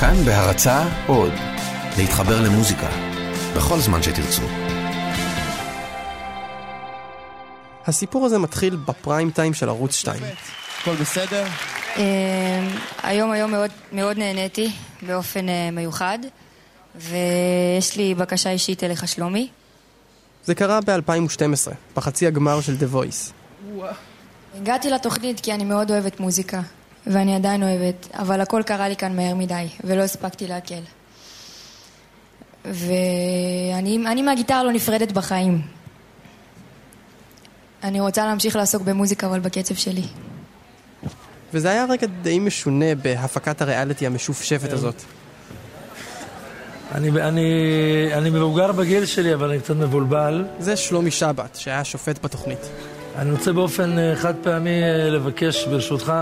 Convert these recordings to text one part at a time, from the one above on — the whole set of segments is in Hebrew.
כאן בהרצה עוד, להתחבר למוזיקה, בכל זמן שתרצו. הסיפור הזה מתחיל בפריים טיים של ערוץ 2. הכל בסדר? אה, היום היום מאוד, מאוד נהניתי באופן אה, מיוחד, ויש לי בקשה אישית אליך שלומי. זה קרה ב-2012, בחצי הגמר של The Voice. הגעתי לתוכנית כי אני מאוד אוהבת מוזיקה, ואני עדיין אוהבת, אבל הכל קרה לי כאן מהר מדי, ולא הספקתי להקל. ואני אני מהגיטרה לא נפרדת בחיים. אני רוצה להמשיך לעסוק במוזיקה, אבל בקצב שלי. וזה היה רגע די משונה בהפקת הריאליטי המשופשפת הזאת. אני, אני, אני מבוגר בגיל שלי, אבל אני קצת מבולבל. זה שלומי שבת, שהיה שופט בתוכנית. אני רוצה באופן אה, חד פעמי אה, לבקש, ברשותך,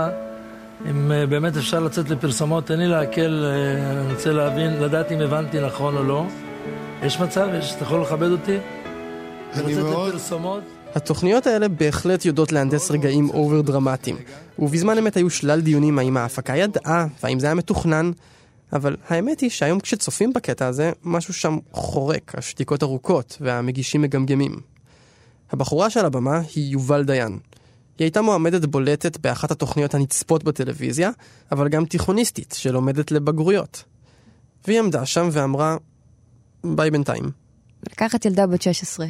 אם אה, באמת אפשר לצאת לפרסומות, תן לי להקל, אני רוצה להבין, לדעת אם הבנתי נכון או לא. יש מצב? יש, אתה יכול לכבד אותי? אני מאוד... לפרסומות? התוכניות האלה בהחלט יודעות להנדס רגעים אובר דרמטיים, ובזמן אמת היו שלל דיונים האם ההפקה ידעה, והאם זה היה מתוכנן, אבל האמת היא שהיום כשצופים בקטע הזה, משהו שם חורק, השתיקות ארוכות, והמגישים מגמגמים. הבחורה שעל הבמה היא יובל דיין. היא הייתה מועמדת בולטת באחת התוכניות הנצפות בטלוויזיה, אבל גם תיכוניסטית שלומדת לבגרויות. והיא עמדה שם ואמרה, ביי בינתיים. לקחת ילדה בת 16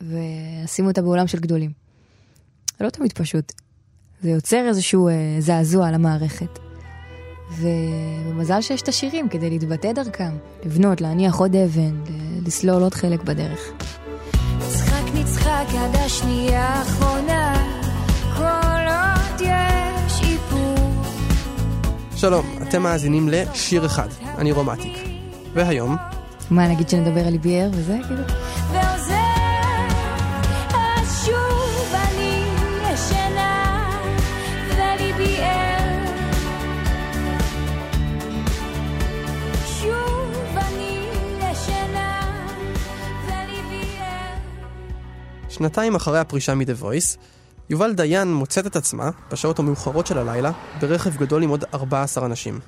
ולשים אותה בעולם של גדולים. זה לא תמיד פשוט. זה יוצר איזשהו אה, זעזוע על המערכת. ומזל שיש את השירים כדי להתבטא דרכם, לבנות, להניח עוד אבן, לסלול עוד חלק בדרך. נצחק נצחק עד השנייה האחרונה שלום, אתם מאזינים לשיר אחד, אני רומטיק. והיום, מה, נגיד שנדבר על ליביאר וזה, כאילו? שנתיים אחרי הפרישה מ-The Voice, יובל דיין מוצאת את עצמה, בשעות המאוחרות של הלילה, ברכב גדול עם עוד 14 אנשים.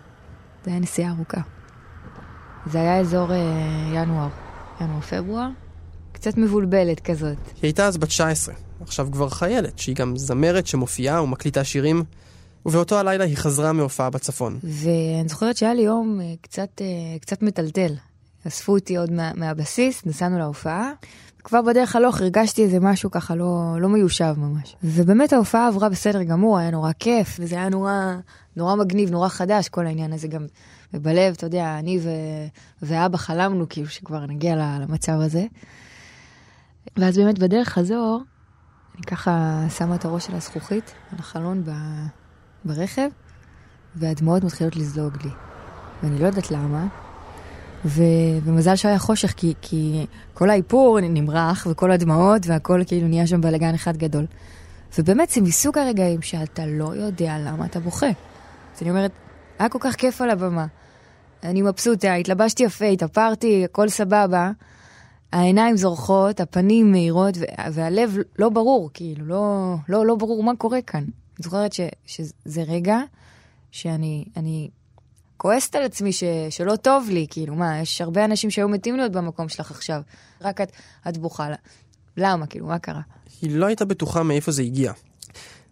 זה היה נסיעה ארוכה. זה היה אזור אה, ינואר, ינואר-פברואר, קצת מבולבלת כזאת. היא הייתה אז בת 19, עכשיו כבר חיילת, שהיא גם זמרת שמופיעה ומקליטה שירים, ובאותו הלילה היא חזרה מהופעה בצפון. ואני זוכרת שהיה לי יום אה, קצת, אה, קצת מטלטל. אספו אותי עוד מה, מהבסיס, נסענו להופעה. כבר בדרך הלוך הרגשתי איזה משהו ככה לא, לא מיושב ממש. ובאמת ההופעה עברה בסדר גמור, היה נורא כיף, וזה היה נורא, נורא מגניב, נורא חדש, כל העניין הזה גם. ובלב, אתה יודע, אני ו... ואבא חלמנו כאילו שכבר נגיע למצב הזה. ואז באמת בדרך חזור, אני ככה שמה את הראש של הזכוכית על החלון ב... ברכב, והדמעות מתחילות לזלוג לי. ואני לא יודעת למה. ו... ומזל שהיה חושך, כי, כי כל האיפור נמרח, וכל הדמעות, והכל כאילו נהיה שם בלאגן אחד גדול. ובאמת, זה מסוג הרגעים שאתה לא יודע למה אתה בוכה. אז אני אומרת, היה כל כך כיף על הבמה. אני מבסוטה, התלבשתי יפה, התאפרתי, הכל סבבה. העיניים זורחות, הפנים מהירות, והלב לא ברור, כאילו, לא, לא, לא ברור מה קורה כאן. אני זוכרת ש, שזה רגע שאני אני כועסת על עצמי ש, שלא טוב לי, כאילו, מה, יש הרבה אנשים שהיו מתים להיות במקום שלך עכשיו, רק את, את בוכה לה. למה, כאילו, מה קרה? היא לא הייתה בטוחה מאיפה זה הגיע.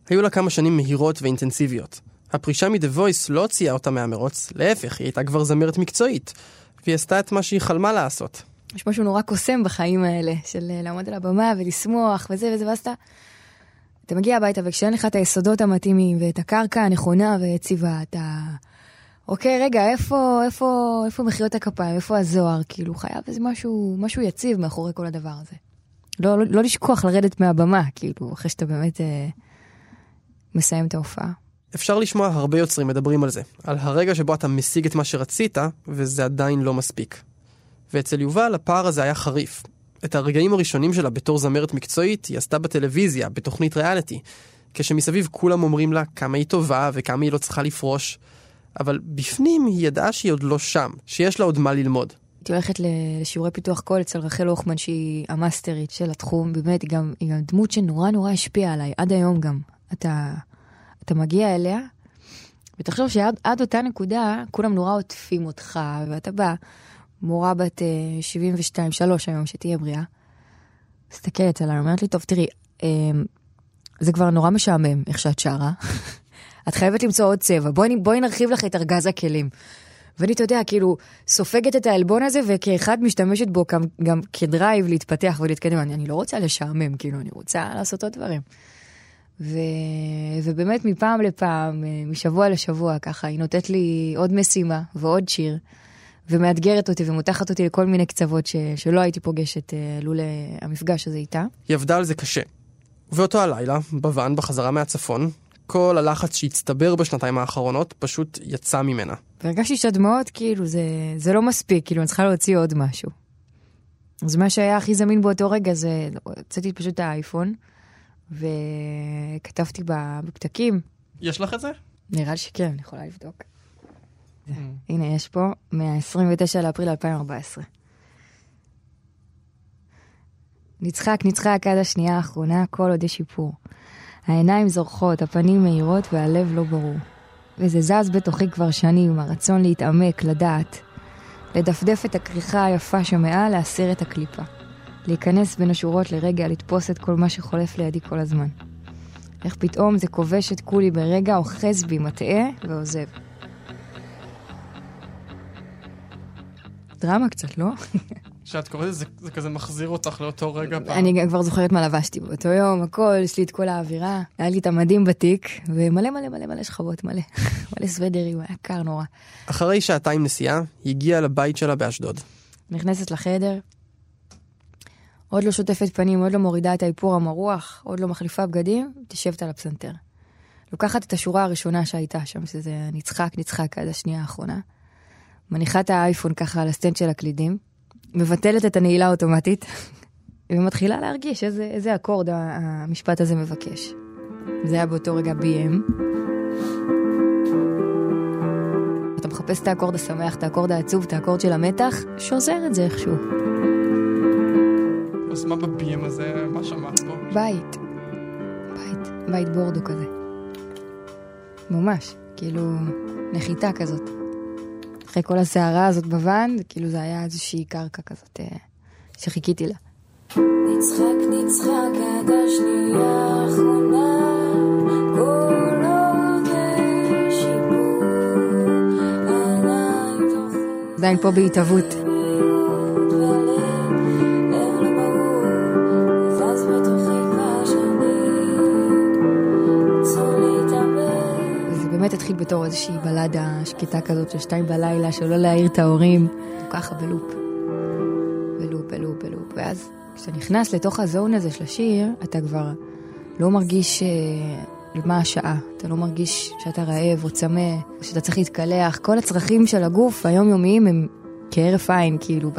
היו לה כמה שנים מהירות ואינטנסיביות. הפרישה מ-The Voice לא הוציאה אותה מהמרוץ, להפך, היא הייתה כבר זמרת מקצועית. והיא עשתה את מה שהיא חלמה לעשות. יש משהו נורא קוסם בחיים האלה, של אה, לעמוד על הבמה ולשמוח וזה וזה, ואז אתה... אתה מגיע הביתה וכשאין לך את היסודות המתאימים ואת הקרקע הנכונה ויציבה, אתה... אוקיי, רגע, איפה, איפה, איפה מחיאות הכפיים, איפה הזוהר? כאילו, חייב איזה משהו, משהו יציב מאחורי כל הדבר הזה. לא, לא, לא לשכוח לרדת מהבמה, כאילו, אחרי שאתה באמת אה, מסיים את ההופעה. אפשר לשמוע הרבה יוצרים מדברים על זה, על הרגע שבו אתה משיג את מה שרצית, וזה עדיין לא מספיק. ואצל יובל הפער הזה היה חריף. את הרגעים הראשונים שלה בתור זמרת מקצועית היא עשתה בטלוויזיה, בתוכנית ריאליטי, כשמסביב כולם אומרים לה כמה היא טובה וכמה היא לא צריכה לפרוש, אבל בפנים היא ידעה שהיא עוד לא שם, שיש לה עוד מה ללמוד. הייתי הולכת לשיעורי פיתוח קול אצל רחל הוכמן, שהיא המאסטרית של התחום, באמת, היא גם, היא גם דמות שנורא נורא השפיעה עליי, עד היום גם. אתה, אתה מגיע אליה, ותחשוב שעד עד אותה נקודה, כולם נורא עוטפים אותך, ואתה בא, מורה בת אה, 72, 3 היום, שתהיה בריאה, מסתכלת עליי, אומרת לי, טוב, תראי, אה, זה כבר נורא משעמם איך שאת שרה. את חייבת למצוא עוד צבע, בואי, בואי נרחיב לך את ארגז הכלים. ואני, אתה יודע, כאילו, סופגת את העלבון הזה, וכאחד משתמשת בו גם, גם כדרייב להתפתח ולהתקדם. אני, אני לא רוצה לשעמם, כאילו, אני רוצה לעשות עוד דברים. ו... ובאמת מפעם לפעם, אה, משבוע לשבוע, ככה, היא נותנת לי עוד משימה ועוד שיר, ומאתגרת אותי ומותחת אותי לכל מיני קצוות ש... שלא הייתי פוגשת אה, לולא המפגש הזה איתה. היא עבדה על זה קשה. ואותו הלילה, בוואן, בחזרה מהצפון, כל הלחץ שהצטבר בשנתיים האחרונות פשוט יצא ממנה. והרגשתי שהדמעות, כאילו, זה, זה לא מספיק, כאילו, אני צריכה להוציא עוד משהו. אז מה שהיה הכי זמין באותו רגע זה, הוצאתי פשוט את האייפון, וכתבתי בפתקים, יש לך את זה? נראה לי שכן, אני יכולה לבדוק. הנה, יש פה, מה-29 לאפריל 2014. נצחק, נצחק עד השנייה האחרונה, כל עוד יש שיפור. העיניים זורחות, הפנים מהירות והלב לא ברור. וזה זז בתוכי כבר שנים, הרצון להתעמק, לדעת. לדפדף את הכריכה היפה שמעל, להסיר את הקליפה. להיכנס בין השורות לרגע, לתפוס את כל מה שחולף לידי כל הזמן. איך פתאום זה כובש את כולי ברגע, אוחז בי, מטעה ועוזב. דרמה קצת, לא? כשאת קוראת את זה, זה כזה מחזיר אותך לאותו רגע פעם. אני כבר זוכרת מה לבשתי באותו יום, הכל, יש לי את כל האווירה. היה לי את המדים בתיק, ומלא מלא מלא מלא שכבות, מלא. מלא סוודרים, היה קר נורא. אחרי שעתיים נסיעה, היא הגיעה לבית שלה באשדוד. נכנסת לחדר, עוד לא שוטפת פנים, עוד לא מורידה את האיפור המרוח, עוד לא מחליפה בגדים, יושבת על הפסנתר. לוקחת את השורה הראשונה שהייתה שם, שזה נצחק, נצחק עד השנייה האחרונה. מניחה את האייפון ככה על הסטנד של הקלידים, מבטלת את הנעילה האוטומטית, ומתחילה להרגיש איזה, איזה אקורד המשפט הזה מבקש. זה היה באותו רגע Bm. אתה מחפש את האקורד השמח, את האקורד העצוב, את האקורד של המתח, שוזר את זה איכשהו. אז מה ב-BM הזה, מה שמעת בו? בית. בית. בית בורדו כזה. ממש. כאילו, נחיתה כזאת. אחרי כל הסערה הזאת בוואן, כאילו זה היה איזושהי קרקע כזאת אה, שחיכיתי לה. נצחק נצחק עד השנייה האחרונה עדיין פה בהתהוות. איזושהי בלדה שקטה כזאת של שתיים בלילה, שלא להעיר את ההורים. ככה בלופ. בלופ, בלופ, בלופ. ואז כשאתה נכנס לתוך הזון הזה של השיר, אתה כבר לא מרגיש אה, מה השעה. אתה לא מרגיש שאתה רעב או צמא, או שאתה צריך להתקלח. כל הצרכים של הגוף היומיומיים הם כהרף עין, כאילו,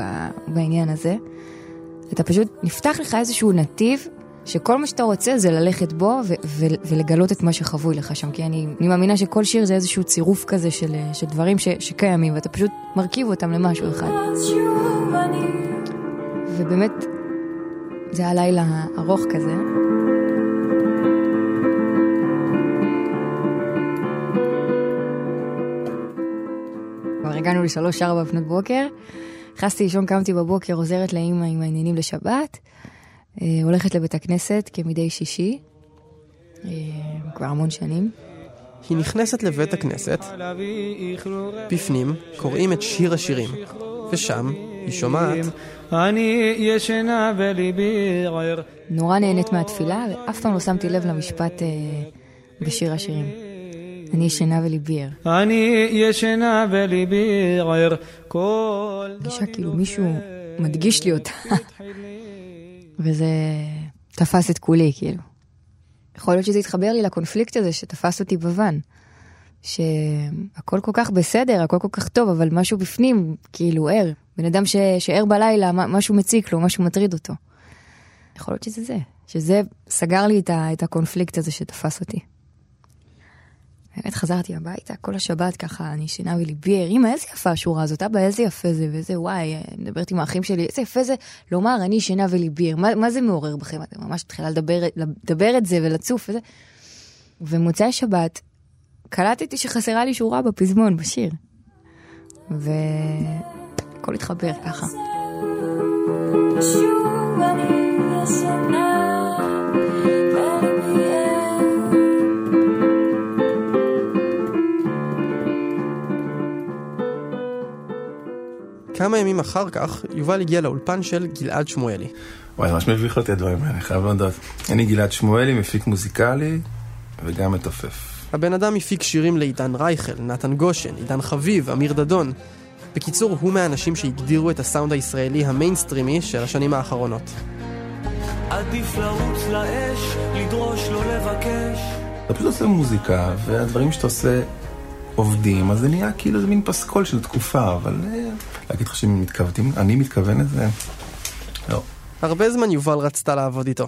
בעניין הזה. אתה פשוט, נפתח לך איזשהו נתיב שכל מה שאתה רוצה זה ללכת בו ולגלות את מה שחבוי לך שם, כי אני, אני מאמינה שכל שיר זה איזשהו צירוף כזה של, אה, של דברים ש- שקיימים, ואתה פשוט מרכיב אותם למשהו אחד. ובאמת, זה היה לילה ארוך כזה. כבר הגענו לשלוש-ארבע לפנות בוקר. נכנסתי לישון, קמתי בבוקר, עוזרת לאימא עם העניינים לשבת. אה, הולכת לבית הכנסת כמדי שישי, אה, כבר המון שנים. היא נכנסת לבית הכנסת, בפנים קוראים את שיר השירים, ושם היא שומעת אני ישנה בליבי ער. נורא נהנית מהתפילה, ואף פעם לא שמתי לב למשפט אה, בשיר השירים. אני ישנה וליבי ער. אני ישנה בליבי ער. כל... מרגישה כאילו מישהו מדגיש לי אותה, וזה תפס את כולי, כאילו. יכול להיות שזה התחבר לי לקונפליקט הזה שתפס אותי בוואן. שהכל כל כך בסדר, הכל כל כך טוב, אבל משהו בפנים, כאילו, ער. בן אדם ש... שער בלילה, משהו מציק לו, משהו מטריד אותו. יכול להיות שזה זה, שזה סגר לי את, ה... את הקונפליקט הזה שתפס אותי. באמת חזרתי הביתה, כל השבת ככה, אני ישנה וליבי ער, אמא, איזה יפה השורה הזאת, אבא, איזה יפה זה, ואיזה וואי, אני מדברת עם האחים שלי, איזה יפה זה לומר, אני ישנה וליבי ער, מה, מה זה מעורר בכם? אתם ממש מתחילה לדבר, לדבר את זה ולצוף וזה. ומוצאי שבת, קלטתי שחסרה לי שורה בפזמון, בשיר. והכל התחבר ככה. שוב אני כמה ימים אחר כך, יובל הגיע לאולפן של גלעד שמואלי. וואי, ממש מביך אותי הדברים האלה, חייב להודות. אני גלעד שמואלי, מפיק מוזיקלי וגם מתופף. הבן אדם הפיק שירים לעידן רייכל, נתן גושן, עידן חביב, אמיר דדון. בקיצור, הוא מהאנשים שהגדירו את הסאונד הישראלי המיינסטרימי של השנים האחרונות. עדיף לרוץ לאש, לדרוש לא לבקש. אתה פשוט עושה מוזיקה, והדברים שאתה עושה עובדים, אז זה נהיה כאילו זה מין פסקול של תקופה, אבל אה, להגיד לך שהם מתכוונים, אני מתכוון לזה? לא. הרבה זמן יובל רצתה לעבוד איתו.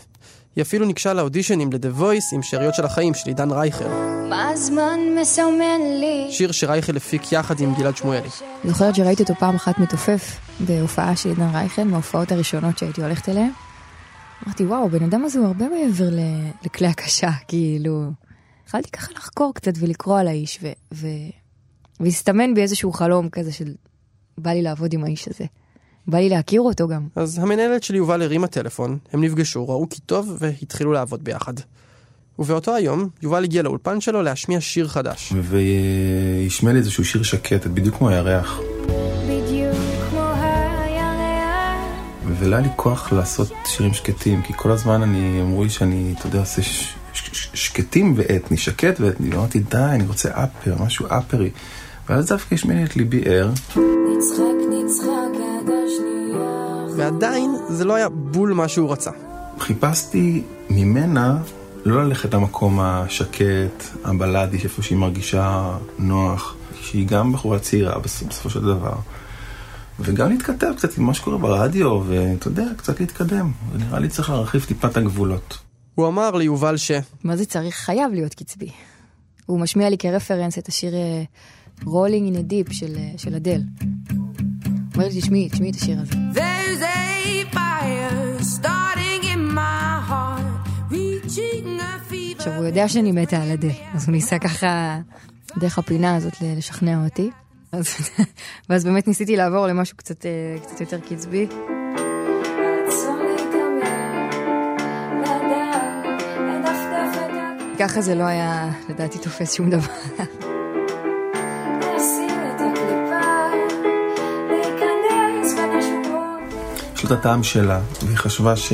היא אפילו ניגשה לאודישנים ל-The Voice עם שאריות של החיים של עידן רייכל. מה הזמן מסמן לי? שיר שרייכל הפיק יחד עם גלעד שמואלי. זוכרת שראיתי אותו פעם אחת מתופף בהופעה של עידן רייכל, מההופעות הראשונות שהייתי הולכת אליהן. אמרתי, וואו, הבן אדם הזה הוא הרבה מעבר ל- לכלי הקשה, כאילו... התחלתי ככה לחקור קצת ולקרוא על האיש, ו... ו... והסתמן בי איזשהו חלום כזה של בא לי לעבוד עם האיש הזה. בא לי להכיר אותו גם. אז המנהלת של יובל הרימה טלפון, הם נפגשו, ראו כי טוב והתחילו לעבוד ביחד. ובאותו היום, יובל הגיע לאולפן שלו להשמיע שיר חדש. וישמע לי איזשהו שיר שקט, בדיוק כמו הירח. בדיוק כמו הירח. ולא היה לי כוח לעשות שירים שקטים, כי כל הזמן אני, אמרו לי שאני, אתה יודע, עושה ש- ש- ש- שקטים ואתני, שקט ואתני, ואמרתי, די, אני רוצה אפר, משהו אפרי. ואז דווקא השמיע לי את ליבי ער, נצחק נצחק עד השנייה. ועדיין, זה לא היה בול מה שהוא רצה. חיפשתי ממנה לא ללכת למקום השקט, הבלאדי, איפה שהיא מרגישה נוח, שהיא גם בחורה צעירה בסופ- בסופו של דבר. וגם להתכתב קצת עם מה שקורה ברדיו, ואתה יודע, קצת להתקדם. ונראה לי צריך להרחיב טיפה את הגבולות. הוא אמר ליובל ש... מה זה צריך? חייב להיות קצבי. הוא משמיע לי כרפרנס את השיר אה, Rolling in a Deep של, אה, של אדל. הוא אומר לי, תשמעי, תשמעי את השיר הזה. There's a fire starting in my heart, reaching a fever. עכשיו, הוא יודע שאני מתה על אדל, אז הוא ניסה ככה, דרך הפינה הזאת, לשכנע אותי. אז, ואז באמת ניסיתי לעבור למשהו קצת, אה, קצת יותר קצבי. ככה זה לא היה, לדעתי, תופס שום דבר. את הטעם שלה, והיא חשבה ש...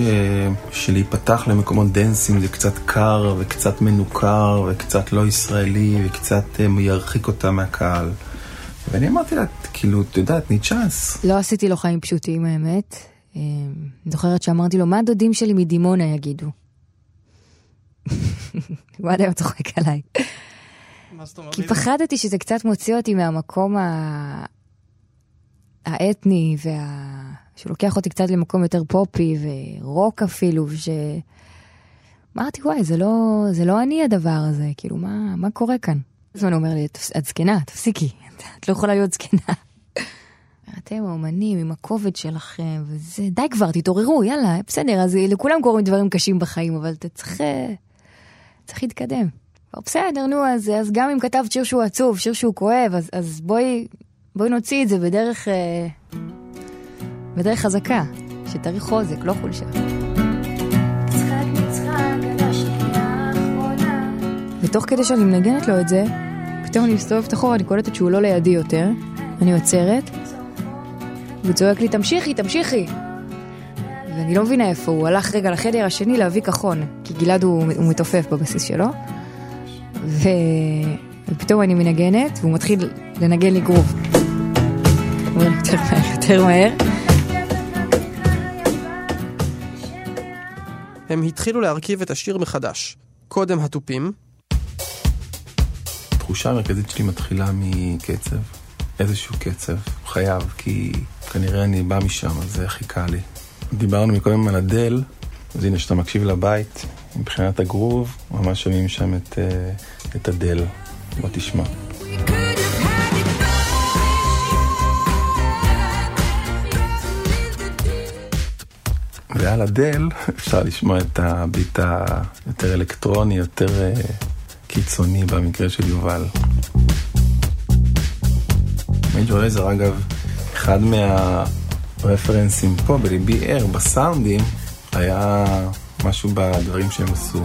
שלהיפתח למקומות דנסים זה קצת קר, וקצת מנוכר, וקצת לא ישראלי, וקצת אה, ירחיק אותה מהקהל. ואני אמרתי לה, כאילו, את יודעת, תני צ'אנס. לא עשיתי לו חיים פשוטים, האמת. אה, אני זוכרת שאמרתי לו, מה הדודים שלי מדימונה יגידו? הוא עד היום צוחק עליי. מה זאת אומרת? כי פחדתי שזה קצת מוציא אותי מהמקום ה... האתני, וה... שלוקח אותי קצת למקום יותר פופי ורוק אפילו, ש... אמרתי, וואי, זה לא, זה לא אני הדבר הזה, כאילו, מה, מה קורה כאן? אז הוא אומר לי, "תפס- את זקנה, תפסיקי, את לא יכולה להיות זקנה. אתם האומנים עם הכובד שלכם, וזה, די כבר, תתעוררו, יאללה, בסדר, אז לכולם קורים דברים קשים בחיים, אבל אתה צריך, אה, צריך להתקדם. כבר בסדר, נו, אז, אז גם אם כתבת שיר שהוא עצוב, שיר שהוא כואב, אז, אז בואי, בואי נוציא את זה בדרך, אה, בדרך חזקה, שתריך חוזק, לא חולשה. ותוך כדי שאני מנגנת לו את זה, פתאום אני מסתובבת אחורה, אני קולטת שהוא לא לידי יותר, אני עוצרת, והוא צועק לי, תמשיכי, תמשיכי. ואני לא מבינה איפה, הוא הלך רגע לחדר השני להביא כחון, כי גלעד הוא, הוא מתעופף בבסיס שלו. ו... ופתאום אני מנגנת, והוא מתחיל לנגן לי גרוב. הוא יותר מהר, יותר מהר. הם התחילו להרכיב את השיר מחדש. קודם התופים, התחושה המרכזית שלי מתחילה מקצב, איזשהו קצב, חייב, כי כנראה אני בא משם, אז זה הכי קל לי. דיברנו מקודם על הדל, אז הנה, כשאתה מקשיב לבית, מבחינת הגרוב, ממש שומעים שם את, אה, את הדל. בוא תשמע. ועל הדל אפשר לשמוע את הביט היותר אלקטרוני, יותר אה, קיצוני במקרה של יובל. מייג'ור לייזר אגב, אחד מהרפרנסים פה בליבי ער, בסאונדים, היה משהו בדברים שהם עשו.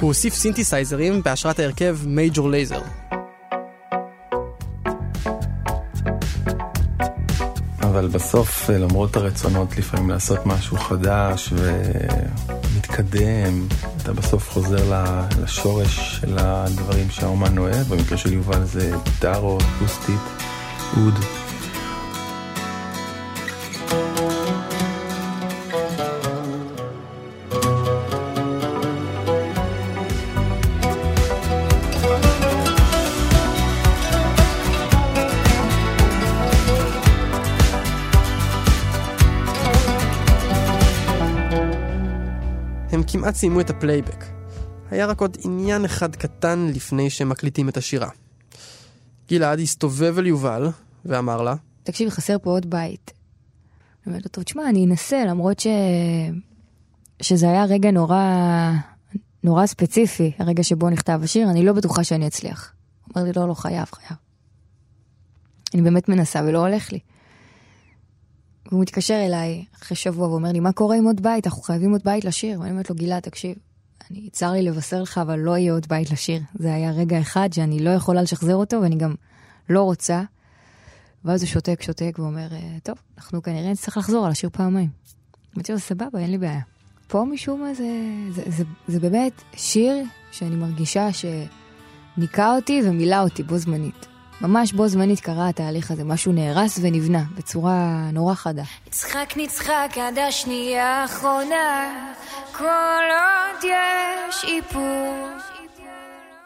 הוא הוסיף סינתסייזרים בהשראת ההרכב מייג'ור לייזר. אבל בסוף, אה, למרות הרצונות לפעמים לעשות משהו חדש ומתקדם, אתה בסוף חוזר לשורש של הדברים שהאומן אוהב. במקרה של יובל זה גיטרות, אקוסטית, אוד. כמעט סיימו את הפלייבק. היה רק עוד עניין אחד קטן לפני שהם מקליטים את השירה. גלעד הסתובב אל יובל ואמר לה, תקשיב, חסר פה עוד בית. אני אומרת לו, טוב, תשמע, אני אנסה, למרות ש... שזה היה רגע נורא, נורא ספציפי, הרגע שבו נכתב השיר, אני לא בטוחה שאני אצליח. אומר לי, לא, לא, חייב, חייב. אני באמת מנסה ולא הולך לי. והוא מתקשר אליי אחרי שבוע ואומר לי, מה קורה עם עוד בית? אנחנו חייבים עוד בית לשיר. ואני אומרת לו, גלעד, תקשיב, אני, צר לי לבשר לך, אבל לא יהיה עוד בית לשיר. זה היה רגע אחד שאני לא יכולה לשחזר אותו, ואני גם לא רוצה. ואז הוא שותק, שותק, ואומר, "אה, טוב, אנחנו כנראה נצטרך לחזור על השיר פעמיים. אמרתי לו, סבבה, אין לי בעיה. פה משום מה זה, זה, זה, זה באמת שיר שאני מרגישה שניקה אותי ומילא אותי בו זמנית. ממש בו זמנית קרה התהליך הזה, משהו נהרס ונבנה בצורה נורא חדה. נצחק נצחק עד השנייה האחרונה, כל עוד יש איפור.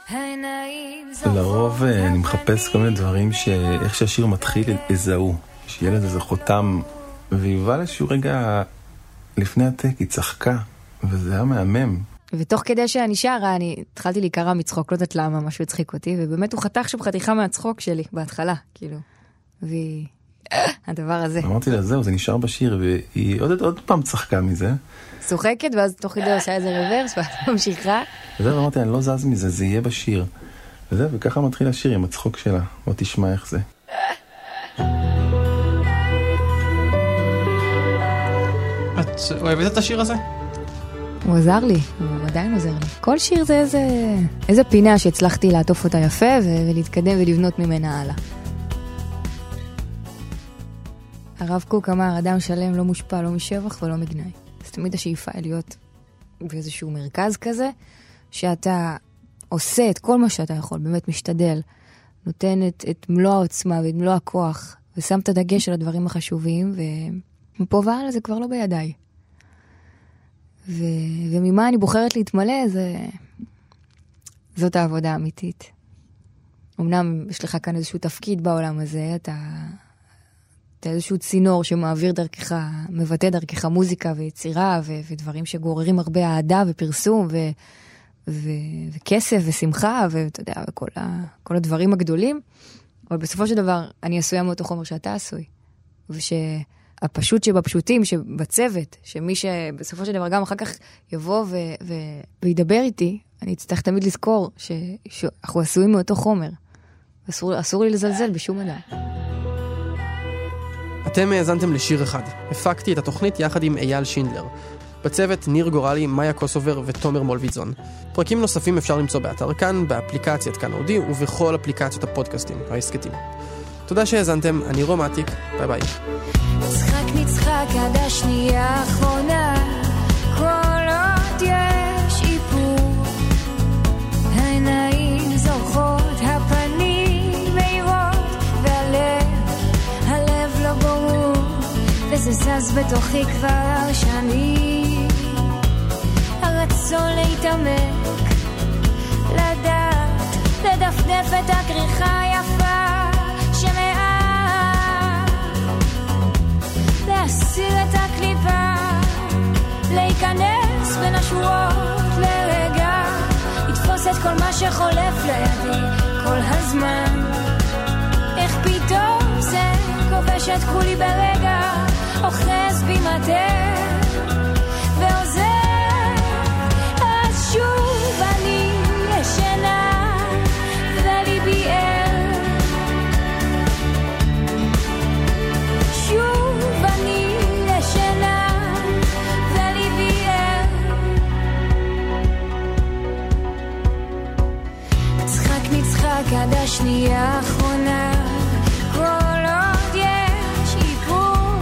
העיניים לרוב אה, אני מחפש כל מיני דברים שאיך שהשיר מתחיל יזהו. שיהיה לזה איזה חותם. ויובל איזשהו רגע לפני הטק היא צחקה, וזה היה מהמם. ותוך כדי שאני שרה, אני התחלתי להיקרע מצחוק, לא יודעת למה, משהו הצחיק אותי, ובאמת הוא חתך שם חתיכה מהצחוק שלי בהתחלה, כאילו. והיא... הדבר הזה. אמרתי לה, זהו, זה נשאר בשיר, והיא עוד, עוד פעם צחקה מזה. צוחקת, ואז תוך כדי עושה איזה רוורס, ואז ממשיכה. וזהו, אמרתי, אני לא זז מזה, זה יהיה בשיר. וזהו, וככה מתחיל השיר עם הצחוק שלה. בוא תשמע איך זה. את אוהבת את השיר הזה? הוא עזר לי, הוא עדיין עוזר לי. כל שיר זה איזה, איזה פינה שהצלחתי לעטוף אותה יפה ולהתקדם ולבנות ממנה הלאה. הרב קוק אמר, אדם שלם לא מושפע לא משבח ולא מגנאי. אז תמיד השאיפה היא להיות באיזשהו מרכז כזה, שאתה עושה את כל מה שאתה יכול, באמת משתדל, נותן את, את מלוא העוצמה ואת מלוא הכוח, ושם את הדגש על הדברים החשובים, ומפה והלאה זה כבר לא בידיי. ו... וממה אני בוחרת להתמלא, זה... זאת העבודה האמיתית. אמנם יש לך כאן איזשהו תפקיד בעולם הזה, אתה, אתה איזשהו צינור שמעביר דרכך, מבטא דרכך מוזיקה ויצירה ו... ודברים שגוררים הרבה אהדה ופרסום ו... ו... וכסף ושמחה ואתה יודע, וכל ה... כל הדברים הגדולים, אבל בסופו של דבר אני עשויה מאותו חומר שאתה עשוי. וש... הפשוט שבפשוטים, שבצוות, שמי שבסופו של דבר גם אחר כך יבוא ו- ו- וידבר איתי, אני אצטרך תמיד לזכור ש- שאנחנו עשויים מאותו חומר. אסור, אסור לי לזלזל בשום אדם. אתם האזנתם לשיר אחד. הפקתי את התוכנית יחד עם אייל שינדלר. בצוות ניר גורלי, מאיה קוסובר ותומר מולוידזון. פרקים נוספים אפשר למצוא באתר כאן, באפליקציית כאן אודיו ובכל אפליקציות הפודקאסטים, ההסכתים. תודה שהאזנתם, אני רום אטיק, ביי ביי. נצחק נצחק עד השנייה האחרונה, כל עוד יש איפור. העיניים זורחות, הפנים מהירות, והלב, הלב לא ברור, וזה זז בתוכי כבר שנים. הרצון להתעמק, לדעת, לדפדף את הכריכה להסיר את הקליפה, להיכנס בין השורות לרגע, לתפוס את כל מה שחולף לידי כל הזמן. איך פתאום זה כובש את כולי ברגע, אוחז במטה. שנייה אחרונה כל עוד יש איפור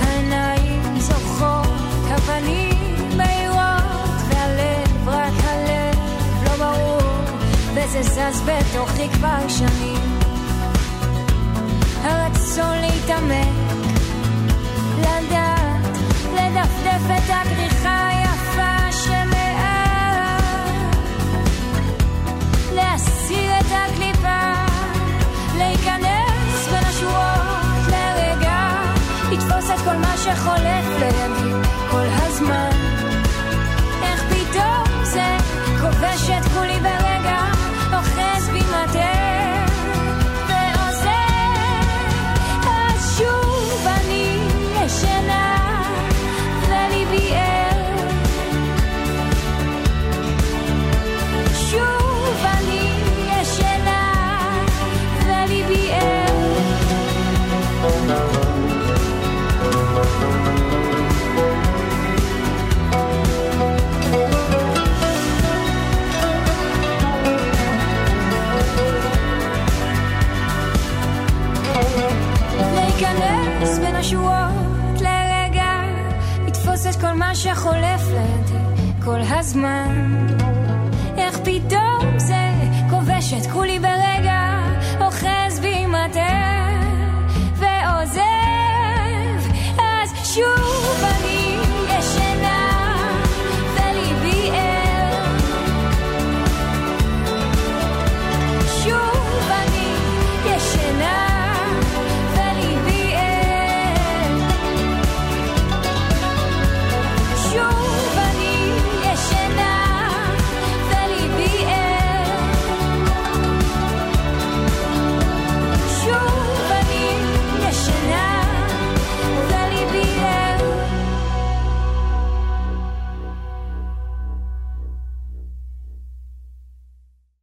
העיניים זוכרות הפנים מהירות והלב רק הלב לא ברור וזה זז בתוכי כבר שנים. הרצון להתעמק לדעת לדפדף את הגריחה bajo la